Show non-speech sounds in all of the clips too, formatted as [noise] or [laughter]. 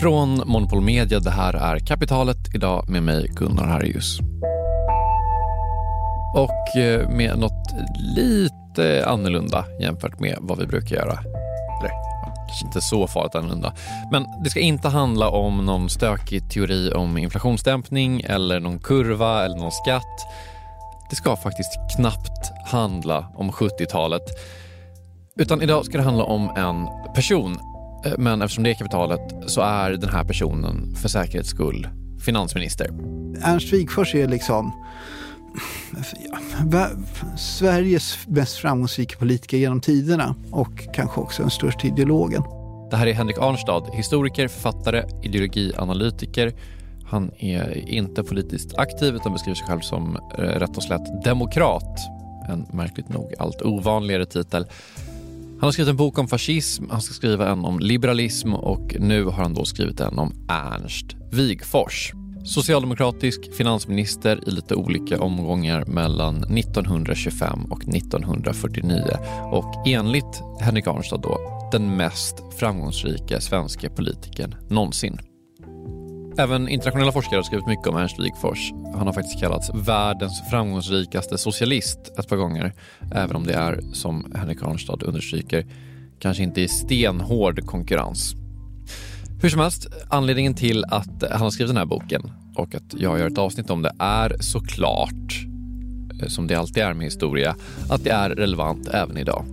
Från Monopol Media, det här är Kapitalet. Idag med mig Gunnar Harrius. Och eh, med något lite annorlunda jämfört med vad vi brukar göra. Eller kanske inte så farligt annorlunda. Men det ska inte handla om någon stökig teori om inflationsdämpning eller någon kurva eller någon skatt. Det ska faktiskt knappt handla om 70-talet. Utan idag ska det handla om en person men eftersom det är kapitalet så är den här personen för säkerhets skull finansminister. Ernst Wigforss är liksom ja, Sveriges mest framgångsrika politiker genom tiderna och kanske också den största ideologen. Det här är Henrik Arnstad, historiker, författare, ideologianalytiker. Han är inte politiskt aktiv utan beskriver sig själv som eh, rätt och slätt demokrat. En märkligt nog allt ovanligare titel. Han har skrivit en bok om fascism, han ska skriva en om liberalism och nu har han då skrivit en om Ernst Wigforss. Socialdemokratisk finansminister i lite olika omgångar mellan 1925 och 1949 och enligt Henrik Arnstad då den mest framgångsrika svenska politikern någonsin. Även internationella forskare har skrivit mycket om Ernst Wigforss. Han har faktiskt kallats världens framgångsrikaste socialist ett par gånger. Även om det är, som Henrik Arnstad understryker, kanske inte i stenhård konkurrens. Hur som helst, anledningen till att han har skrivit den här boken och att jag gör ett avsnitt om det är såklart, eh, som det alltid är med historia, att det är relevant även idag.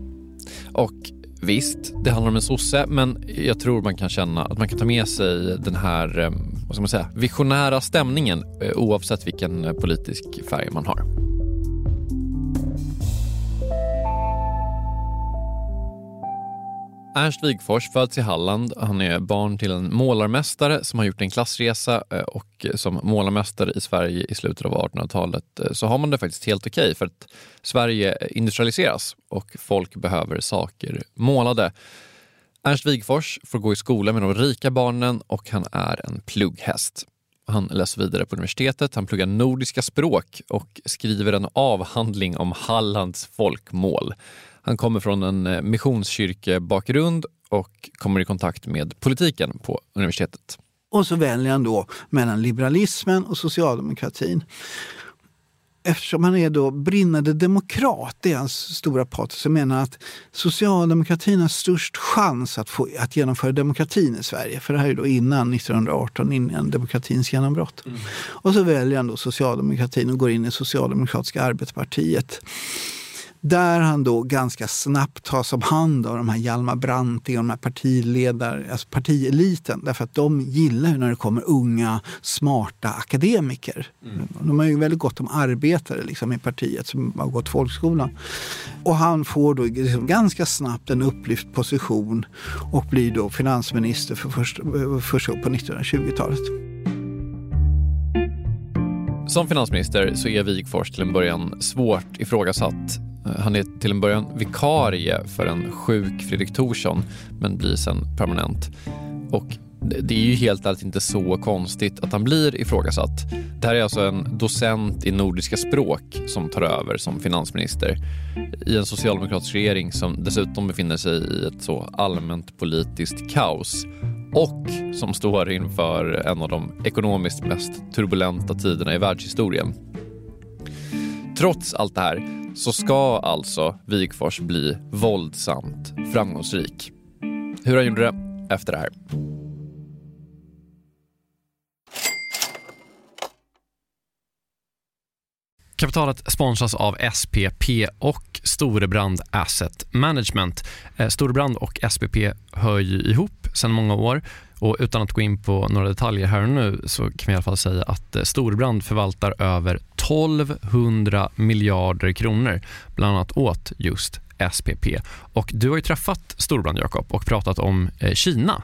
Och Visst, det handlar om en sosse, men jag tror man kan känna att man kan ta med sig den här eh, vad ska man säga, visionära stämningen eh, oavsett vilken eh, politisk färg man har. Ernst Wigfors föds i Halland. Han är barn till en målarmästare som har gjort en klassresa eh, och som målarmästare i Sverige i slutet av 1800-talet så har man det faktiskt helt okej okay för att Sverige industrialiseras och folk behöver saker målade. Ernst Wigfors får gå i skola med de rika barnen och han är en plugghäst. Han läser vidare på universitetet, han pluggar nordiska språk och skriver en avhandling om Hallands folkmål. Han kommer från en eh, missionskyrkebakgrund och kommer i kontakt med politiken på universitetet. Och så väljer han då mellan liberalismen och socialdemokratin eftersom han är då brinnande demokrat, det är hans stora patos, så menar att socialdemokratin har störst chans att, få, att genomföra demokratin i Sverige. För det här är då innan 1918, innan demokratins genombrott. Mm. Och så väljer han då socialdemokratin och går in i Socialdemokratiska arbetspartiet där han då ganska snabbt tas om hand av de här Hjalmar Branting och de här partiledare, alltså partieliten. Därför att de gillar när det kommer unga, smarta akademiker. Mm. De har ju väldigt gott om arbetare liksom, i partiet som har gått folkskolan. Och han får då liksom ganska snabbt en upplyft position och blir då finansminister för första, första på 1920-talet. Som finansminister så är Wigforss till en början svårt ifrågasatt Eh, han är till en början vikarie för en sjuk Fredrik Thorsson men blir sen permanent. Och det är ju helt ärligt inte så konstigt att han blir ifrågasatt. Det här är alltså en docent i nordiska språk som tar över som finansminister i en socialdemokratisk regering som dessutom befinner sig i ett så allmänt politiskt kaos och som står inför en av de ekonomiskt mest turbulenta tiderna i världshistorien. Trots allt det här så ska alltså Wigfors bli våldsamt framgångsrik. Hur han gjorde det efter det här. Kapitalet sponsras av SPP och Storebrand Asset Management. Eh, Storebrand och SPP hör ju ihop sedan många år och utan att gå in på några detaljer här och nu så kan vi i alla fall säga att eh, Storbrand förvaltar över 1200 miljarder kronor, bland annat åt just SPP. Och du har ju träffat Storbrand, Jakob, och pratat om eh, Kina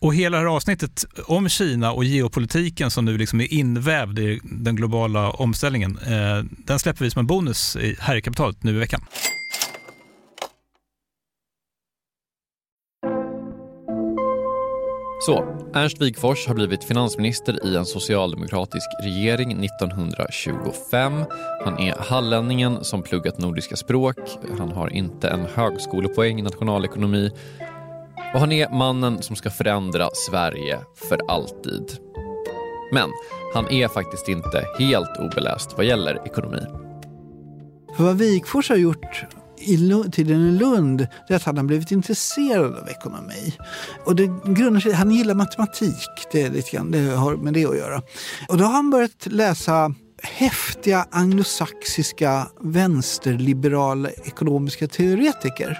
Och hela det här avsnittet om Kina och geopolitiken som nu liksom är invävd i den globala omställningen, eh, den släpper vi som en bonus här i kapitalet nu i veckan. Så, Ernst Wigfors har blivit finansminister i en socialdemokratisk regering 1925. Han är hallänningen som pluggat nordiska språk. Han har inte en högskolepoäng i nationalekonomi och han är mannen som ska förändra Sverige för alltid. Men han är faktiskt inte helt obeläst vad gäller ekonomi. För vad Wigforss har gjort i tiden i Lund är att han har blivit intresserad av ekonomi. Och det grundar sig, han gillar matematik, det, är lite grann, det har med det att göra. Och då har han börjat läsa häftiga anglosaxiska vänsterliberala ekonomiska teoretiker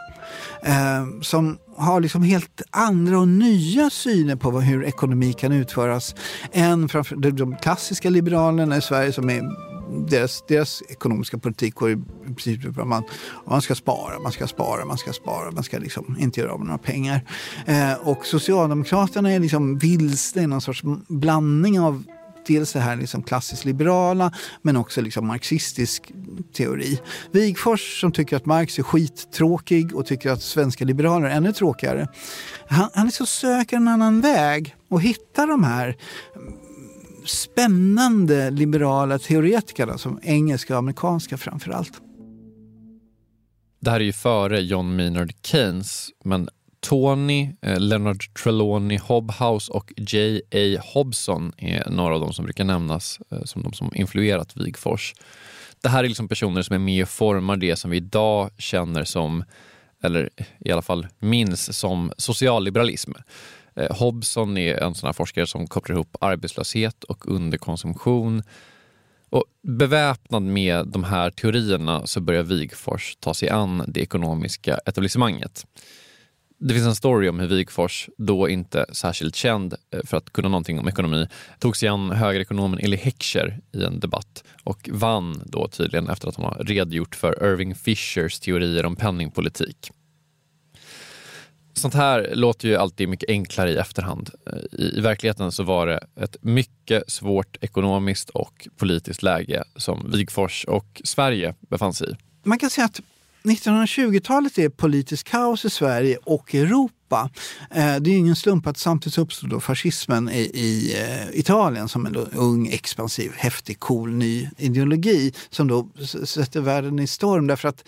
eh, som har liksom helt andra och nya syner på hur ekonomi kan utföras än framför de klassiska liberalerna i Sverige som är deras, deras ekonomiska politik går i princip ut på att man, man ska spara, man ska spara, man ska spara, man ska liksom inte göra av med några pengar. Eh, och Socialdemokraterna är liksom vilsna i någon sorts blandning av dels det här liksom klassiskt liberala men också liksom marxistisk teori. Wigfors som tycker att Marx är skittråkig och tycker att svenska liberaler är ännu tråkigare. Han, han liksom söker en annan väg och hittar de här spännande liberala teoretikerna som engelska och amerikanska framför allt. Det här är ju före John Maynard Keynes, men Tony, eh, Leonard Trelawney Hobhouse och J.A. Hobson är några av de som brukar nämnas eh, som de som influerat Wigfors. Det här är liksom personer som är med och formar det som vi idag känner som, eller i alla fall minns som socialliberalism. Eh, Hobson är en sån här forskare som kopplar ihop arbetslöshet och underkonsumtion. Och beväpnad med de här teorierna så börjar Wigfors ta sig an det ekonomiska etablissemanget. Det finns en story om hur Wigfors, då inte särskilt känd eh, för att kunna någonting om ekonomi, tog sig an högerekonomen Eli Heckscher i en debatt och vann då tydligen efter att han har redogjort för Irving Fishers teorier om penningpolitik. Sånt här låter ju alltid mycket enklare i efterhand. Eh, I, I, verkligheten så var det ett mycket svårt ekonomiskt och politiskt läge som Wigfors och Sverige befann sig i. Man kan säga att 1920-talet är politiskt kaos i Sverige och Europa. Europa. Eh, det är ingen slump att samtidigt uppstod då fascismen i, i eh, Italien som en ung, expansiv, häftig, cool ny ideologi som då sätter världen i storm därför att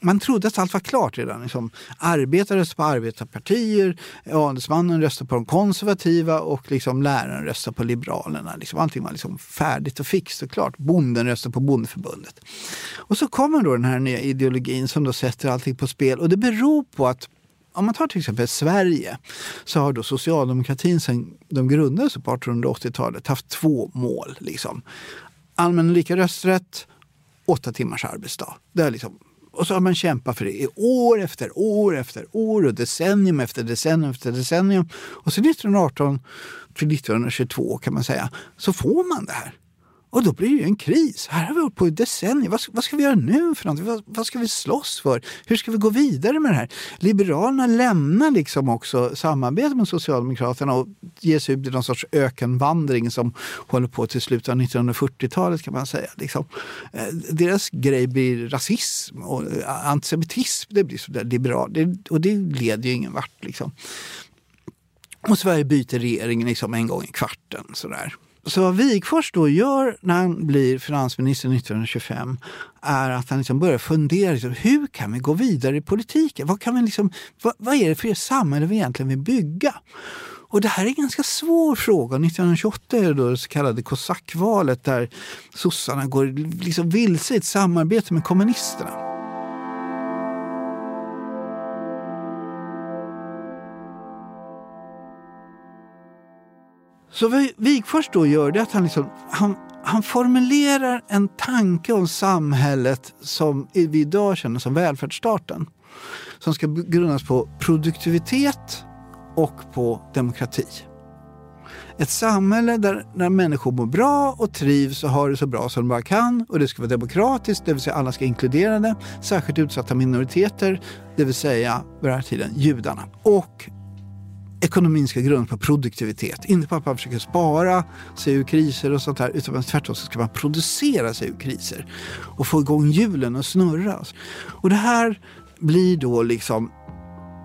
man trodde att allt var klart redan. Liksom, arbetare röstade på arbetarpartier, adelsmannen röstade på de konservativa och liksom läraren röstade på liberalerna. Liksom, allting var liksom färdigt och fixt och klart. Bonden röstade på bondeförbundet. Och så kommer då den här nya ideologin som då sätter allting på spel och det beror på att om man tar till exempel Sverige så har då socialdemokratin sedan de grundades på 1880-talet haft två mål. Liksom. Allmän och lika rösträtt, åtta timmars arbetsdag. Det är liksom och så har man kämpat för det i år efter år efter år och decennium efter decennium efter decennium. Och sen 1918 till 1922 kan man säga, så får man det här. Och då blir det ju en kris. Här har vi hållit på i decennier. Vad, vad, ska vi göra nu för någonting? Vad, vad, ska vi slåss för? Hur ska vi gå vidare med det här? Liberalerna lämnar liksom också samarbetet med Socialdemokraterna och ger sig ut i någon sorts ökenvandring som håller på till slutet av 1940-talet kan man säga. Liksom. Eh, deras grej blir rasism och eh, antisemitism. Det blir så liberalt. och det leder ju ingen vart. Liksom. Och Sverige byter regering liksom en gång i kvarten. Sådär. Så vad Wigforss då gör när han blir finansminister 1925 är att han liksom börjar fundera, liksom, hur kan vi gå vidare i politiken? Vad, kan vi liksom, vad, vad är det för samhälle vi egentligen vill bygga? Och det här är en ganska svår fråga. 1928 är det då det så kallade kosackvalet där sossarna går liksom vilse i ett samarbete med kommunisterna. Så vad Wigforss då gör det är att han, liksom, han, han formulerar en tanke om samhället som vi idag känner som välfärdsstaten. Som ska grundas på produktivitet och på demokrati. Ett samhälle där, där människor mår bra och trivs och har det så bra som de bara kan. Och det ska vara demokratiskt, det vill säga alla ska inkluderade. Särskilt utsatta minoriteter, det vill säga vid den här tiden judarna. Och ekonomin ska grundas på produktivitet. Inte på att man försöker spara sig ur kriser och sånt där, utan tvärtom så ska man producera sig ur kriser och få igång hjulen och snurra. Och det här blir då liksom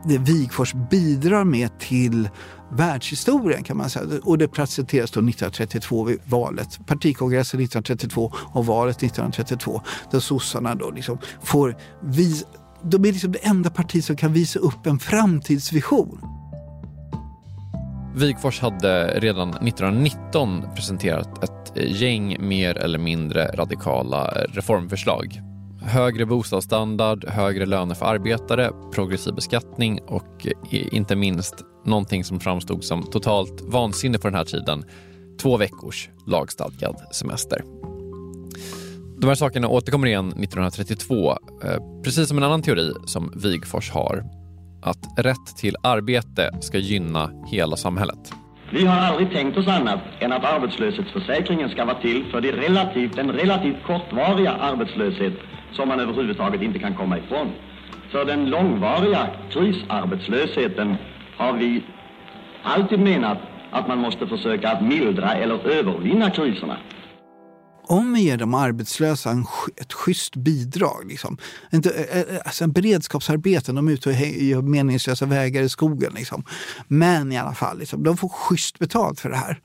det Wigfors bidrar med till världshistorien kan man säga. Och det presenteras då 1932 vid valet. Partikongressen 1932 och valet 1932 där sossarna då liksom får visa de är liksom det enda parti som kan visa upp en framtidsvision. Wigforss hade redan 1919 presenterat ett gäng mer eller mindre radikala reformförslag. Högre bostadsstandard, högre löner för arbetare, progressiv beskattning och eh, inte minst någonting som framstod som totalt vansinne på den här tiden, två veckors lagstadgad semester. De här sakerna återkommer igen 1932, eh, precis som en annan teori som Wigforss har att rätt till arbete ska gynna hela samhället. Vi har aldrig tänkt oss annat än att arbetslöshetsförsäkringen ska vara till för de relativt, den relativt kortvariga arbetslöshet som man överhuvudtaget inte kan komma ifrån. För den långvariga krisarbetslösheten har vi alltid menat att man måste försöka att mildra eller övervinna kriserna om vi ger de arbetslösa en, ett schysst bidrag, liksom. Inte, eh, eh, eh, alltså en beredskapsarbeten, de är ute och gör meningslösa vägar i skogen. Liksom. Men i alla fall, liksom, de får schysst betalt för det här.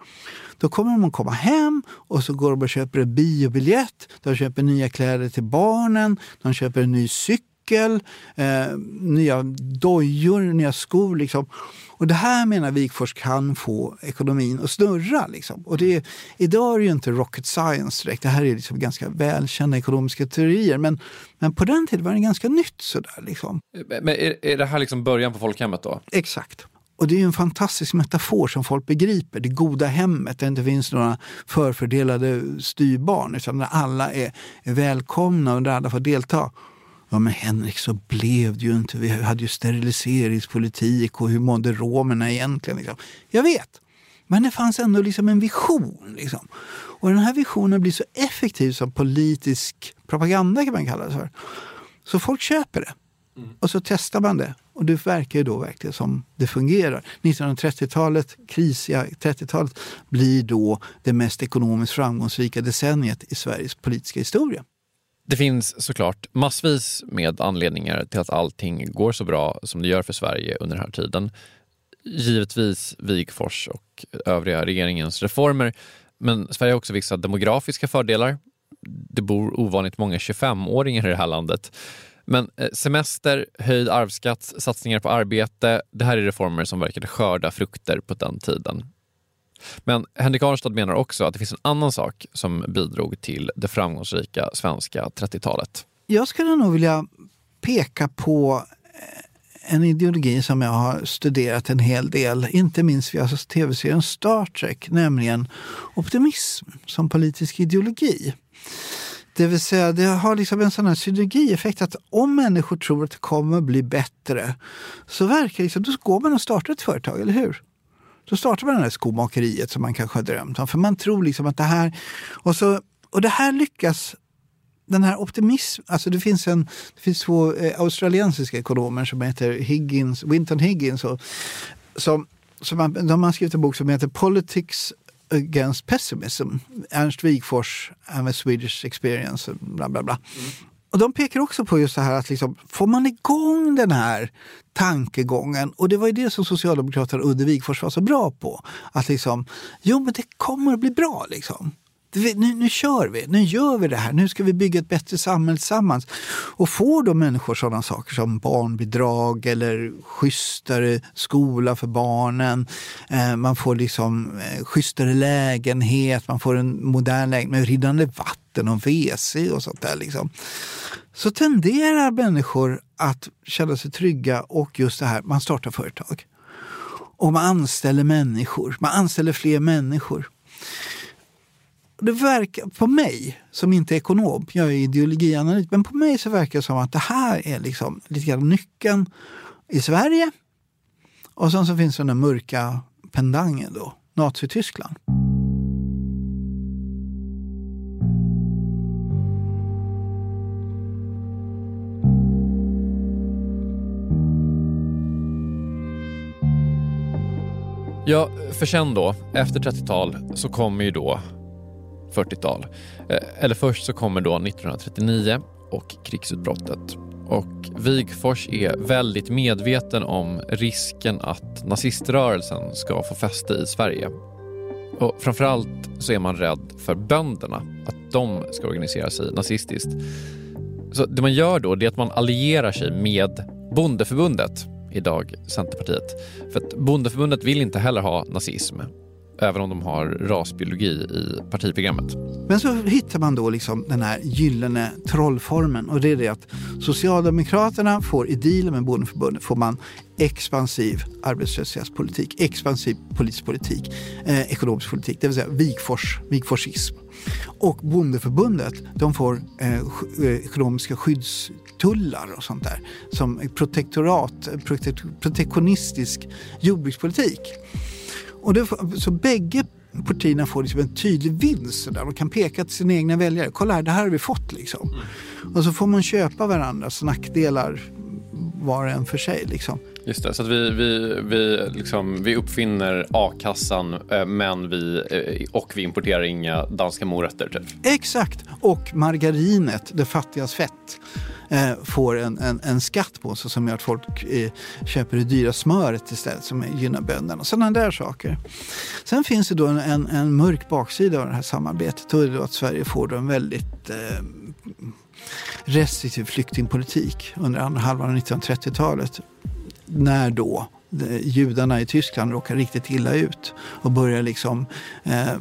Då kommer de att komma hem och så går de och köper en biobiljett, de köper nya kläder till barnen, de köper en ny cykel, eh, nya dojor, nya skor. Liksom. Och det här menar Wikfors kan få ekonomin att snurra. Liksom. Och det, idag är det ju inte rocket science direkt. Det här är liksom ganska välkända ekonomiska teorier. Men, men på den tiden var det ganska nytt. Sådär, liksom. Men är, är det här liksom början på folkhemmet då? Exakt. Och det är en fantastisk metafor som folk begriper. Det goda hemmet där det inte finns några förfördelade styrbarn utan där alla är, är välkomna och där alla får delta. Ja men Henrik, så blev det ju inte. Vi hade ju steriliseringspolitik och hur mådde romerna egentligen? Liksom. Jag vet. Men det fanns ändå liksom en vision. Liksom. Och den här visionen blir så effektiv som politisk propaganda kan man kalla det för. Så folk köper det. Mm. Och så testar man det. Och det verkar ju då verkligen som det fungerar. 1930-talet, krisiga 30-talet, blir då det mest ekonomiskt framgångsrika decenniet i Sveriges politiska historia. Det finns såklart massvis med anledningar till att allting går så bra som det gör för Sverige under den här tiden. Givetvis Wigfors och övriga regeringens reformer. Men Sverige har också vissa demografiska fördelar. Det bor ovanligt många 25-åringar i det här landet. Men eh, semester, höjd arvsskatt, satsningar på arbete. Det här är reformer som verkade skörda frukter på den tiden. Men Henrik Arnstad menar också att det finns en annan sak som bidrog till det framgångsrika svenska 30-talet. Jag skulle nog vilja peka på eh, en ideologi som jag har studerat en hel del, inte minst via tv-serien Star Trek, nämligen optimism som politisk ideologi. Det vill säga, det har liksom en sån här synergieffekt att om människor tror att det kommer bli bättre så verkar det liksom, då går man och startar ett företag, eller hur? Då startar man det här skomakeriet som man kanske har drömt om. För man tror liksom att det här... Och, så, och det här lyckas den här optimism, alltså det finns, en, det finns två eh, australiensiska ekonomer som heter Higgins, Winton Higgins. Och, som, som har, de har skrivit en bok som heter Politics against pessimism. Ernst Wigfors and the Swedish experience. Bla, bla, bla. Mm. Och de pekar också på just det här att liksom, får man igång den här tankegången, och det var ju det som Socialdemokraterna Udde Wigforss var så bra på, att liksom, jo men det kommer att bli bra liksom. Nu, nu kör vi, nu gör vi det här, nu ska vi bygga ett bättre samhälle tillsammans. Och får då människor sådana saker som barnbidrag eller schysstare skola för barnen, eh, man får liksom eh, schysstare lägenhet, man får en modern lägenhet. Med rinnande vatten och WC och sånt där. Liksom. Så tenderar människor att känna sig trygga och just det här, man startar företag. Och man anställer människor, man anställer fler människor det verkar på mig, som inte är ekonom, jag är ideologianalytiker, men på mig så verkar det som att det här är liksom lite grann nyckeln i Sverige. Och sen så finns den där mörka pendangen då, Nazityskland. Ja, för sen då, efter 30-tal, så kommer ju då 40-tal. Eh, eller först så kommer då 1939 och krigsutbrottet. Och Wigfors är väldigt medveten om risken att naziströrelsen ska få fäste i Sverige. Och framförallt så är man rädd för bönderna, att de ska organisera sig nazistiskt. Så det man gör då är att man allierar sig med Bondeförbundet, idag Centerpartiet. För att Bondeförbundet vill inte heller ha nazism även om de har rasbiologi i partiprogrammet. Men så hittar man då liksom den här gyllene trollformen och det är det att Socialdemokraterna får i dealen med Bondeförbundet får man expansiv arbetslöshetspolitik, expansiv politisk politik, eh, ekonomisk politik, det vill säga Wigfors, Wigforsism. Och Bondeförbundet de får eh, eh ekonomiska skydds skyddstullar och sånt där som protektorat, protektionistisk jordbrukspolitik. Och det, så bägge partierna får liksom en tydlig vinst. Där. De kan peka till sina egna väljare. Kolla här, det här har vi fått. Liksom. Mm. Och så får man köpa varandras nackdelar var och en för sig. Liksom. Just det, så vi, vi, vi, liksom, vi uppfinner a-kassan eh, men vi, eh, och vi importerar inga danska morötter. Typ. Exakt, och margarinet, det fattigas fett eh, får en, en, en, skatt på sig som gör att folk eh, köper det dyra smöret istället som gynnar bönderna. Sådana där saker. Sen finns det då en, en, en mörk baksida av det här samarbetet och det är då att Sverige får då en väldigt eh, restriktiv flyktingpolitik under andra halvan av 1930-talet. När då judarna i Tyskland råkar riktigt illa ut och börjar liksom eh,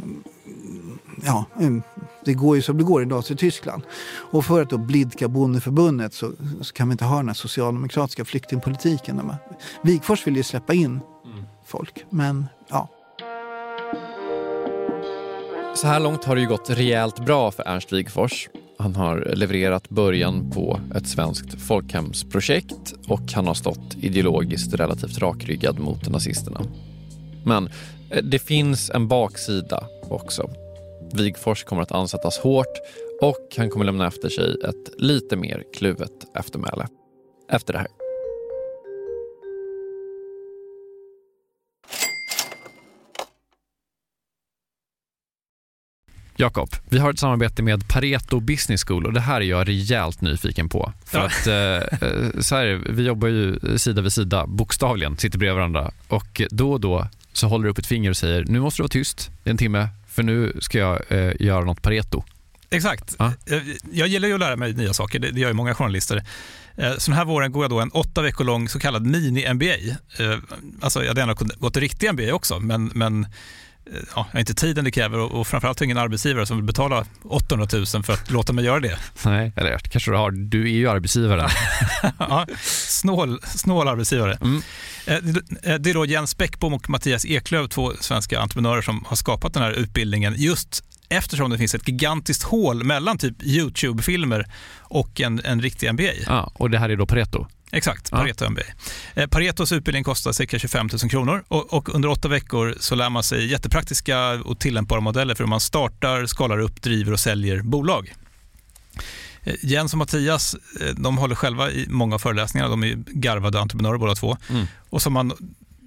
ja, mm, det går ju som det går idag till Tyskland. Och för att då blidka bondeförbundet så, så, kan vi inte ha den här socialdemokratiska flyktingpolitiken. Wigfors vill ju släppa in folk, men ja. Så här långt har det ju gått rejält bra för Ernst Wigfors. Han har levererat början på ett svenskt folkhemsprojekt och han har stått ideologiskt relativt rakryggad mot nazisterna. Men eh, det finns en baksida också. Wigfors kommer att ansättas hårt och han kommer lämna efter sig ett lite mer kluvet eftermäle. Efter det här. Jakob, vi har ett samarbete med Pareto Business School och det här är jag rejält nyfiken på. För att eh, eh, så här, vi jobbar ju sida vid sida, bokstavligen, sitter bredvid varandra och då och då så håller du upp ett finger och säger nu måste du vara tyst, en timme, för nu ska jag eh, göra något Pareto. Exakt. Ah. Jag gillar ju att lära mig nya saker, det, gör ju många journalister. Eh, så den här våren går jag då en åtta veckor lång så kallad mini-MBA. Alltså jag hade gärna gått riktig MBA också, men, men ja, jag har inte tiden det kräver och, och framförallt ingen arbetsgivare som vill betala 800 000 för att låta mig göra det. Nej, eller kanske du har. Du är ju arbetsgivare. [laughs] ja, snål, snål arbetsgivare. Mm. Det är då Jens Bäckbom och Mattias Eklöf, två svenska entreprenörer som har skapat den här utbildningen just eftersom det finns ett gigantiskt hål mellan typ YouTube-filmer och en, en riktig MBA. Ja, och det här är då Pareto? Exakt, Pareto ja. MBA. Eh, Paretos utbildning kostar cirka 25 000 kronor och, och, under åtta veckor så lär man sig jättepraktiska och tillämpbara modeller för hur man startar, skalar upp, driver och säljer bolag. Eh, Jens och Mattias eh, de håller själva i många föreläsningar. De är garvade entreprenörer båda två. Mm. Och som man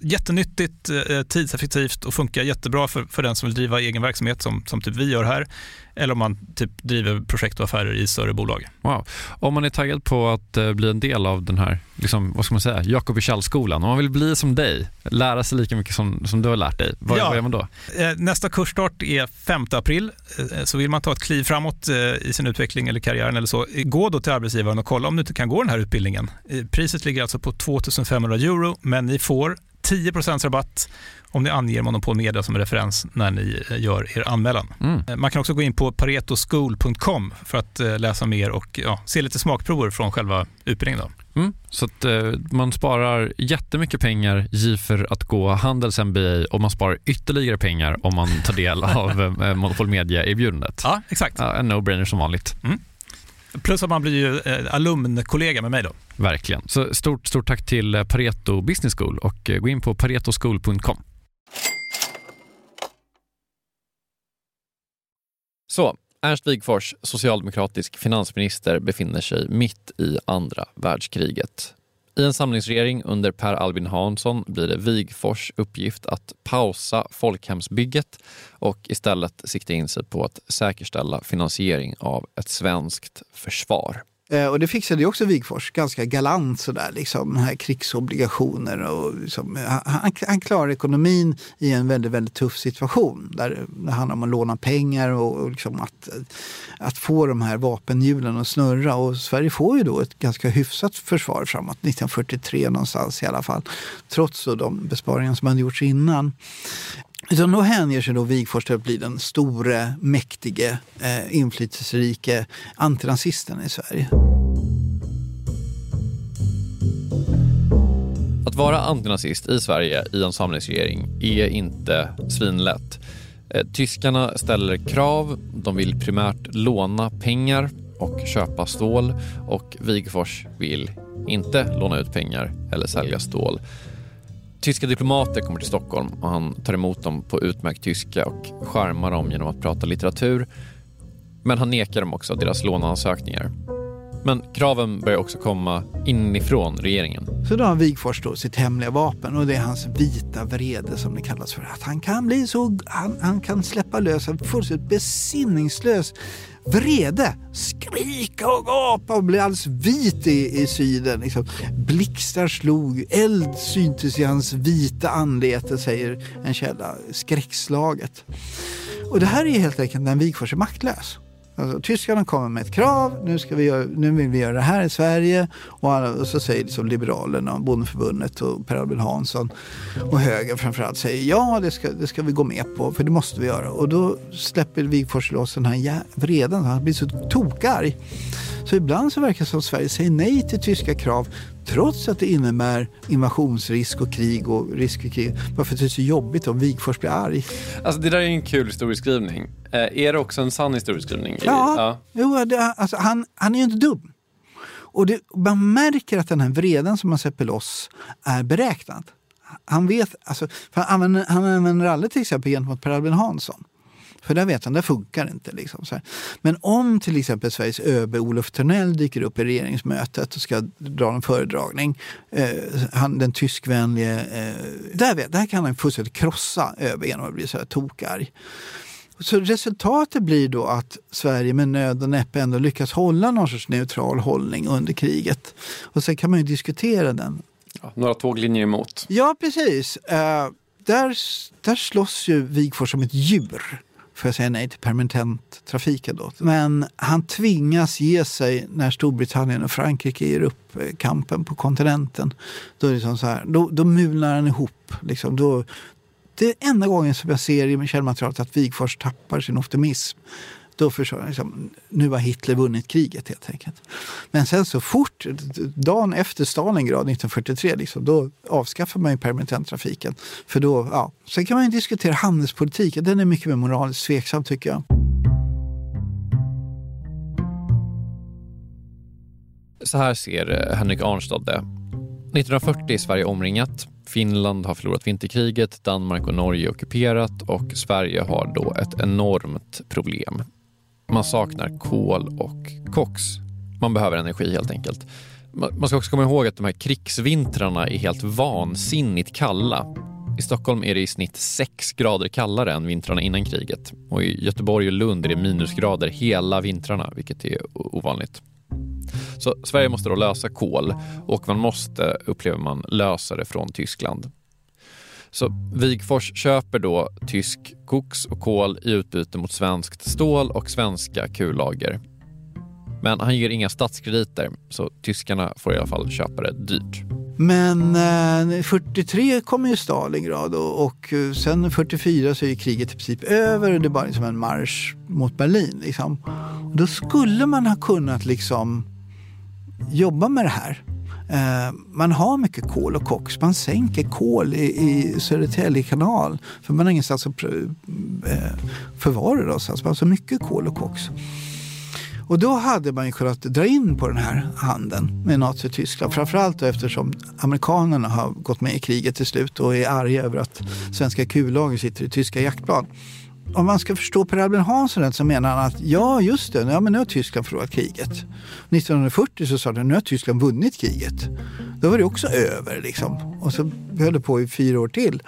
Jättenyttigt, eh, tidseffektivt och funkar jättebra för, för den som vill driva egen verksamhet som, som typ vi gör här. Eller om man typ driver projekt och affärer i större bolag. Wow. Om man är taggad på att eh, bli en del av den här, liksom, vad ska man säga, Jakob skolan om man vill bli som dig, lära sig lika mycket som, som du har lärt dig, vad, Ja. vad gör man då? Eh, Nästa kursstart är 5 april. Eh, Så vill man ta ett kliv framåt eh, i sin utveckling eller karriären eller så, eh, gå då till arbetsgivaren och kolla om du inte kan gå den här utbildningen. Eh, Priset ligger alltså på 2500 euro, men ni får 10 rabatt om ni anger Monopol Media som referens när ni eh, gör er anmälan. Mm. Eh, Man kan också gå in på paretoschool.com för att eh, läsa mer och ja, se lite smakprover från själva utbildningen. Då. Mm. Så att eh, man sparar jättemycket pengar för att gå Handels MBA och man sparar ytterligare pengar om man tar del av eh, Monopol Media-erbjudandet. Ja, exakt. Ja, en no-brainer som vanligt. Plus att man blir ju eh, alumnkollega med mig då. Verkligen. Så stort, stort tack till eh, Pareto Business School och eh, gå in på paretoschool.com. Så, Ernst Wigforss, socialdemokratisk finansminister, befinner sig mitt i andra världskriget. I en samlingsregering under Per Albin Hansson blir det Wigforss uppgift att pausa folkhemsbygget och istället sikta in sig på att säkerställa finansiering av ett svenskt försvar. Eh, och det fixade ju också Wigforss ganska galant sådär, liksom, här krigsobligationer och liksom, eh, han, han, han klarar ekonomin i en väldigt, väldigt tuff situation där det handlar om att låna pengar och, och liksom att, att få de här vapenhjulen att snurra. Och Sverige får ju då ett ganska hyfsat försvar framåt 1943 någonstans i alla fall. Trots då de besparingar som hade gjorts innan. Utan då hänger sig då Wigforss till att bli den store, mäktige, eh, inflytelserike antinazisten i Sverige. Att vara antinazist i Sverige i en samlingsregering är inte svinlätt. Eh, tyskarna ställer krav, de vill primärt låna pengar och köpa stål och Wigforss vill inte låna ut pengar eller sälja stål. Tyska diplomater kommer till Stockholm och han tar emot dem på utmärkt tyska och charmar dem genom att prata litteratur. Men han nekar dem också deras låneansökningar. Men kraven börjar också komma inifrån regeringen. Så då har Wigforss då sitt hemliga vapen och det är hans vita vrede som det kallas för. Att han kan bli så, han, han kan släppa lös en fullständigt besinningslös vrede. Skrika och gapa och bli alldeles vit i, i syden. Liksom. Blixtar slog, eld syntes i hans vita anlete säger en källa. Skräckslaget. Och det här är helt enkelt när Wigforss är maktlös. Alltså, tyskarna kommer med ett krav, nu, ska vi göra, nu vill vi göra det här i Sverige. Och, alla, och så säger liksom Liberalerna, Bondeförbundet och Per Albin Hansson och högern framförallt säger ja, det ska, det ska vi gå med på, för det måste vi göra. Och då släpper Wigforss loss den här vreden, han blir så tokarg. Så ibland så verkar det som att Sverige säger nej till tyska krav trots att det innebär invasionsrisk och krig och risk för krig. Bara för att det är så jobbigt om Wigforss blir arg. Alltså det där är en kul historieskrivning. Eh, är det också en sann historieskrivning? Ja, Jo, det, alltså, han, han är ju inte dum. Och det, man märker att den här vreden som han släpper loss är beräknad. Han vet, alltså, han, använder, han använder aldrig till exempel gentemot Per Albin Hansson. För där vet han, det funkar inte. Liksom. Men om till exempel Sveriges ÖB Olof Törnell dyker upp i regeringsmötet och ska dra en föredragning, eh, han, den tyskvänlige, eh, där, vet, där kan han fullständigt krossa ÖB genom att bli så här tokarg. Så resultatet blir då att Sverige med nöd och näppe ändå lyckas hålla någon sorts neutral hållning under kriget. Och sen kan man ju diskutera den. Ja, några tåglinjer emot. Ja, precis. Eh, där, där slåss ju Wigforss som ett djur Får jag säga nej till permanenttrafiken. Då. Men han tvingas ge sig när Storbritannien och Frankrike ger upp eh, kampen på kontinenten. Då, är det som så här, då, då mulnar han ihop. Liksom. Då, det är enda gången som jag ser i källmaterialet att Wigforss tappar sin optimism. Då förstår jag, liksom, nu har Hitler vunnit kriget helt enkelt. Men sen så fort, dagen efter Stalingrad 1943, liksom, då avskaffar man ju permittenttrafiken. För då, ja. Sen kan man ju diskutera handelspolitiken, den är mycket mer moraliskt tveksam tycker jag. Så här ser eh, Henrik Arnstad det. 1940 är Sverige omringat. Finland har förlorat vinterkriget, Danmark och Norge är ockuperat och Sverige har då ett enormt problem. Man saknar kol och koks. Man behöver energi helt enkelt. Man ska också komma ihåg att de här krigsvintrarna är helt vansinnigt kalla. I Stockholm är det i snitt 6 grader kallare än vintrarna innan kriget. Och i Göteborg och Lund är det minusgrader hela vintrarna, vilket är ovanligt. Så Sverige måste då lösa kol och man måste, upplever man, lösa det från Tyskland. Så Wigfors köper då tysk koks och kol i utbyte mot svenskt stål och svenska kullager. Men han ger inga statskrediter, så tyskarna får i alla fall köpa det dyrt. Men eh, 43 kommer ju Stalingrad och, och eh, sen 44 så är kriget i princip över och det är bara liksom en marsch mot Berlin. Liksom. Och då skulle man ha kunnat liksom jobba med det här. Eh, man har mycket kol och koks. Man sänker kol i, i Södertälje kanal för man har ingenstans att eh, förvara det. Alltså man har så mycket kol och koks. Och då hade man ju kunnat dra in på den här handeln med Nazityskland. Framförallt eftersom amerikanerna har gått med i kriget till slut och är arga över att svenska kullager sitter i tyska jaktplan om man ska förstå Per Albin Hansson rätt så menar han att ja, just det, ja, men nu har Tyskland förlorat kriget. 1940 så sa de nu har Tyskland vunnit kriget. Då var det också över liksom. Och så höll det på i fyra år till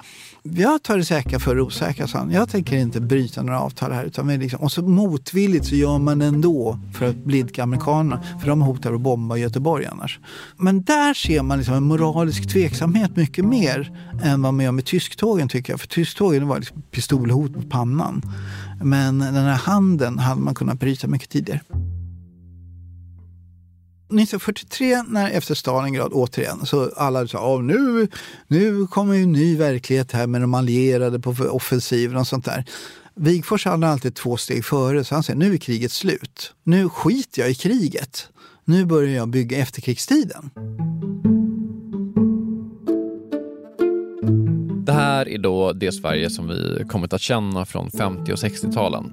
jag tar det säkra för det osäkra, sa han. Jag tänker inte bryta några avtal här. Utan liksom, och så motvilligt så gör man det ändå för att blidka amerikanerna. För de hotar att bomba Göteborg annars. Men där ser man liksom en moralisk tveksamhet mycket mer än vad man gör med tysktågen tycker jag. För tysktågen var liksom pistolhot mot pannan. Men den här handeln hade man kunnat bryta mycket tidigare. 1943, när, efter Stalingrad återigen, så alla sa att nu, nu kommer en ny verklighet här med de allierade på offensiven och sånt där. Wigforss hade alltid två steg före, så han säger nu är kriget slut. Nu skiter jag i kriget. Nu börjar jag bygga efterkrigstiden. Det här är då det Sverige som vi kommit att känna från 50 och 60-talen.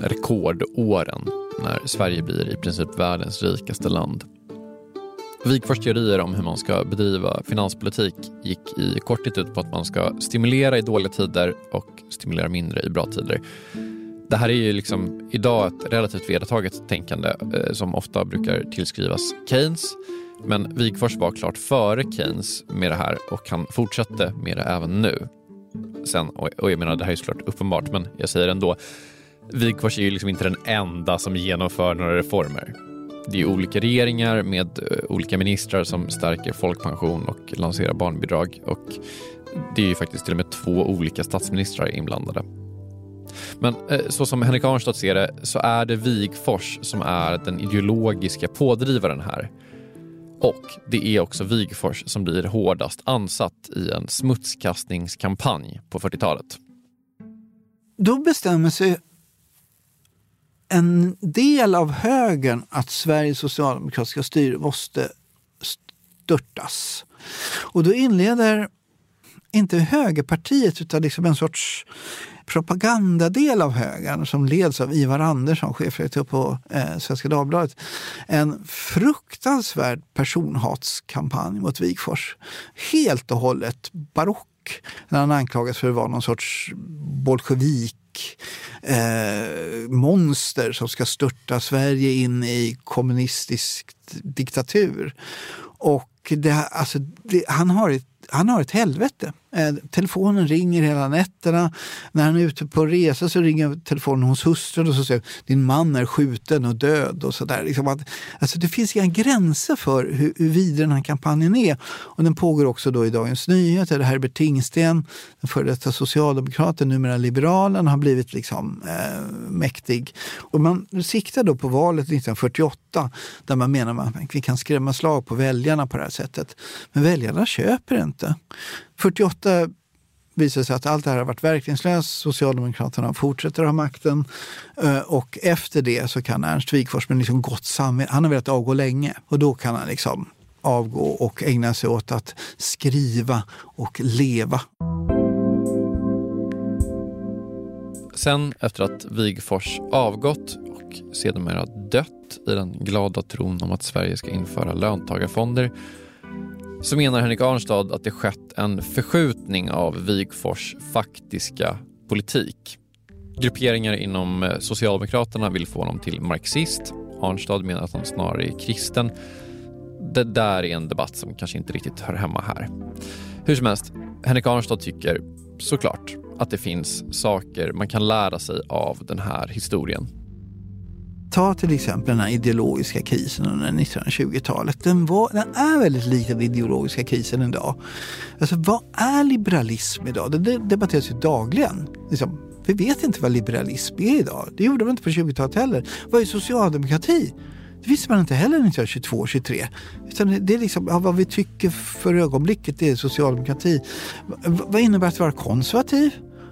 Rekordåren när Sverige blir i princip världens rikaste land. Wigforss teorier om hur man ska bedriva finanspolitik gick i korthet ut på att man ska stimulera i dåliga tider och stimulera mindre i bra tider. Det här är ju liksom idag ett relativt vedertaget tänkande eh, som ofta brukar tillskrivas Keynes. Men Wigforss var klart före Keynes med det här och han fortsatte med det även nu. Sen, och jag menar det här är såklart uppenbart men jag säger ändå Wigforss är ju liksom inte den enda som genomför några reformer. Det är olika regeringar med eh, olika ministrar som stärker folkpension och lanserar barnbidrag och det är ju faktiskt till och med två olika statsministrar inblandade. Men eh, så som Henrik Arnstad ser det så är det Wigfors som är den ideologiska pådrivaren här. Och det är också Wigfors som blir hårdast ansatt i en smutskastningskampanj på 40-talet. Då bestämmer sig en del av högern att Sveriges socialdemokratiska styre måste störtas. Och då inleder inte högerpartiet utan liksom en sorts propagandadel av högern som leds av Ivar Andersson, chefredaktör på eh, Svenska Dagbladet. En fruktansvärd personhatskampanj mot Wigfors. Helt och hållet barock när han anklagas för att vara någon sorts bolsjevik Eh, monster som ska störta Sverige in i kommunistisk diktatur. Och det, alltså, det, han, har ett, han har ett helvete. Eh, telefonen ringer hela nätterna. När han är ute på resa så ringer telefonen hos hustrun och så säger din man är skjuten och död. och så där. Liksom alltså det finns inga gränser för hur, hur vidrig den här kampanjen är. Och den pågår också då i Dagens Nyheter. Herbert Tingsten, den före detta socialdemokraten, numera liberalen, har blivit liksom, eh, mäktig. Och man siktar då på valet 1948 där man menar att vi kan skrämma slag på väljarna på det här sättet. Men väljarna köper inte. 48 visar sig att allt det här har varit verkningslöst. Socialdemokraterna fortsätter ha makten eh, och efter det så kan Ernst Wigforss med liksom gott samvete, han har velat avgå länge och då kan han liksom avgå och ägna sig åt att skriva och leva. Sen efter att Wigfors avgått och sedermera dött i den glada tron om att Sverige ska införa löntagarfonder så menar Henrik Arnstad att det skett en förskjutning av Wigfors faktiska politik. Grupperingar inom eh, Socialdemokraterna vill få honom till marxist. Arnstad menar att han snarare är kristen. Det där är en debatt som kanske inte riktigt hör hemma här. Hur som helst, Henrik Arnstad tycker såklart att det finns saker man kan lära sig av den här historien. Ta till exempel den här ideologiska krisen under 1920-talet. Den, var, den är väldigt lik den ideologiska krisen idag. Alltså, vad är liberalism idag? Det debatteras ju dagligen. Liksom, vi vet inte vad liberalism är idag. Det gjorde man inte på 20-talet heller. Vad är socialdemokrati? Det visste man inte heller 1922 23 Utan det är liksom, ja, vad vi tycker för ögonblicket, det är socialdemokrati. V vad innebär att vara konservativ?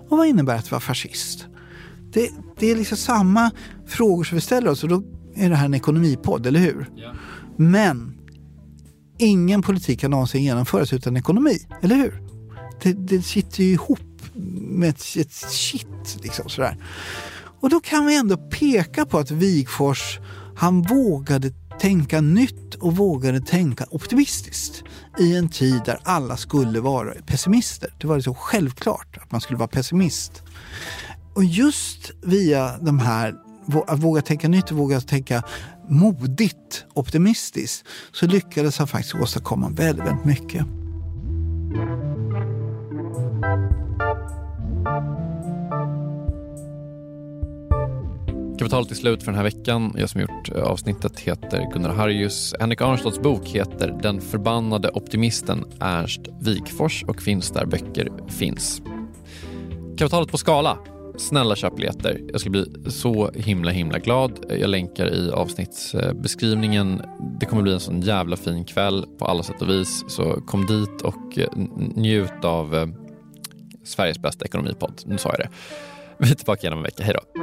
Och vad innebär att vara fascist? Det, det är liksom samma frågor som vi ställer oss och då är det här en ekonomipodd, eller hur? Ja. Men ingen politik kan någonsin genomföras utan ekonomi, eller hur? Det, det sitter ju ihop med ett, ett shit. Liksom, sådär. Och då kan vi ändå peka på att Wigfors, han vågade tänka nytt och vågade tänka optimistiskt i en tid där alla skulle vara pessimister. Det var så självklart att man skulle vara pessimist. Och just via de här, att våga tänka nytt och våga tänka modigt, optimistiskt, så lyckades han faktiskt åstadkomma väldigt, väldigt mycket. Kapitalet är slut för den här veckan. Jag som gjort eh, avsnittet heter Gunnar Harrius. Henrik Arnstads bok heter Den förbannade optimisten Ernst Wigfors och finns där böcker finns. Kapitalet på skala Snälla köp biljetter. Jag skulle bli så himla himla glad. Jag länkar i avsnittsbeskrivningen. Det kommer bli en sån jävla fin kväll på alla sätt och vis. Så kom dit och eh, njut av eh, Sveriges bästa ekonomipodd. Nu sa jag det. Vi är tillbaka igen om en vecka. Hej då.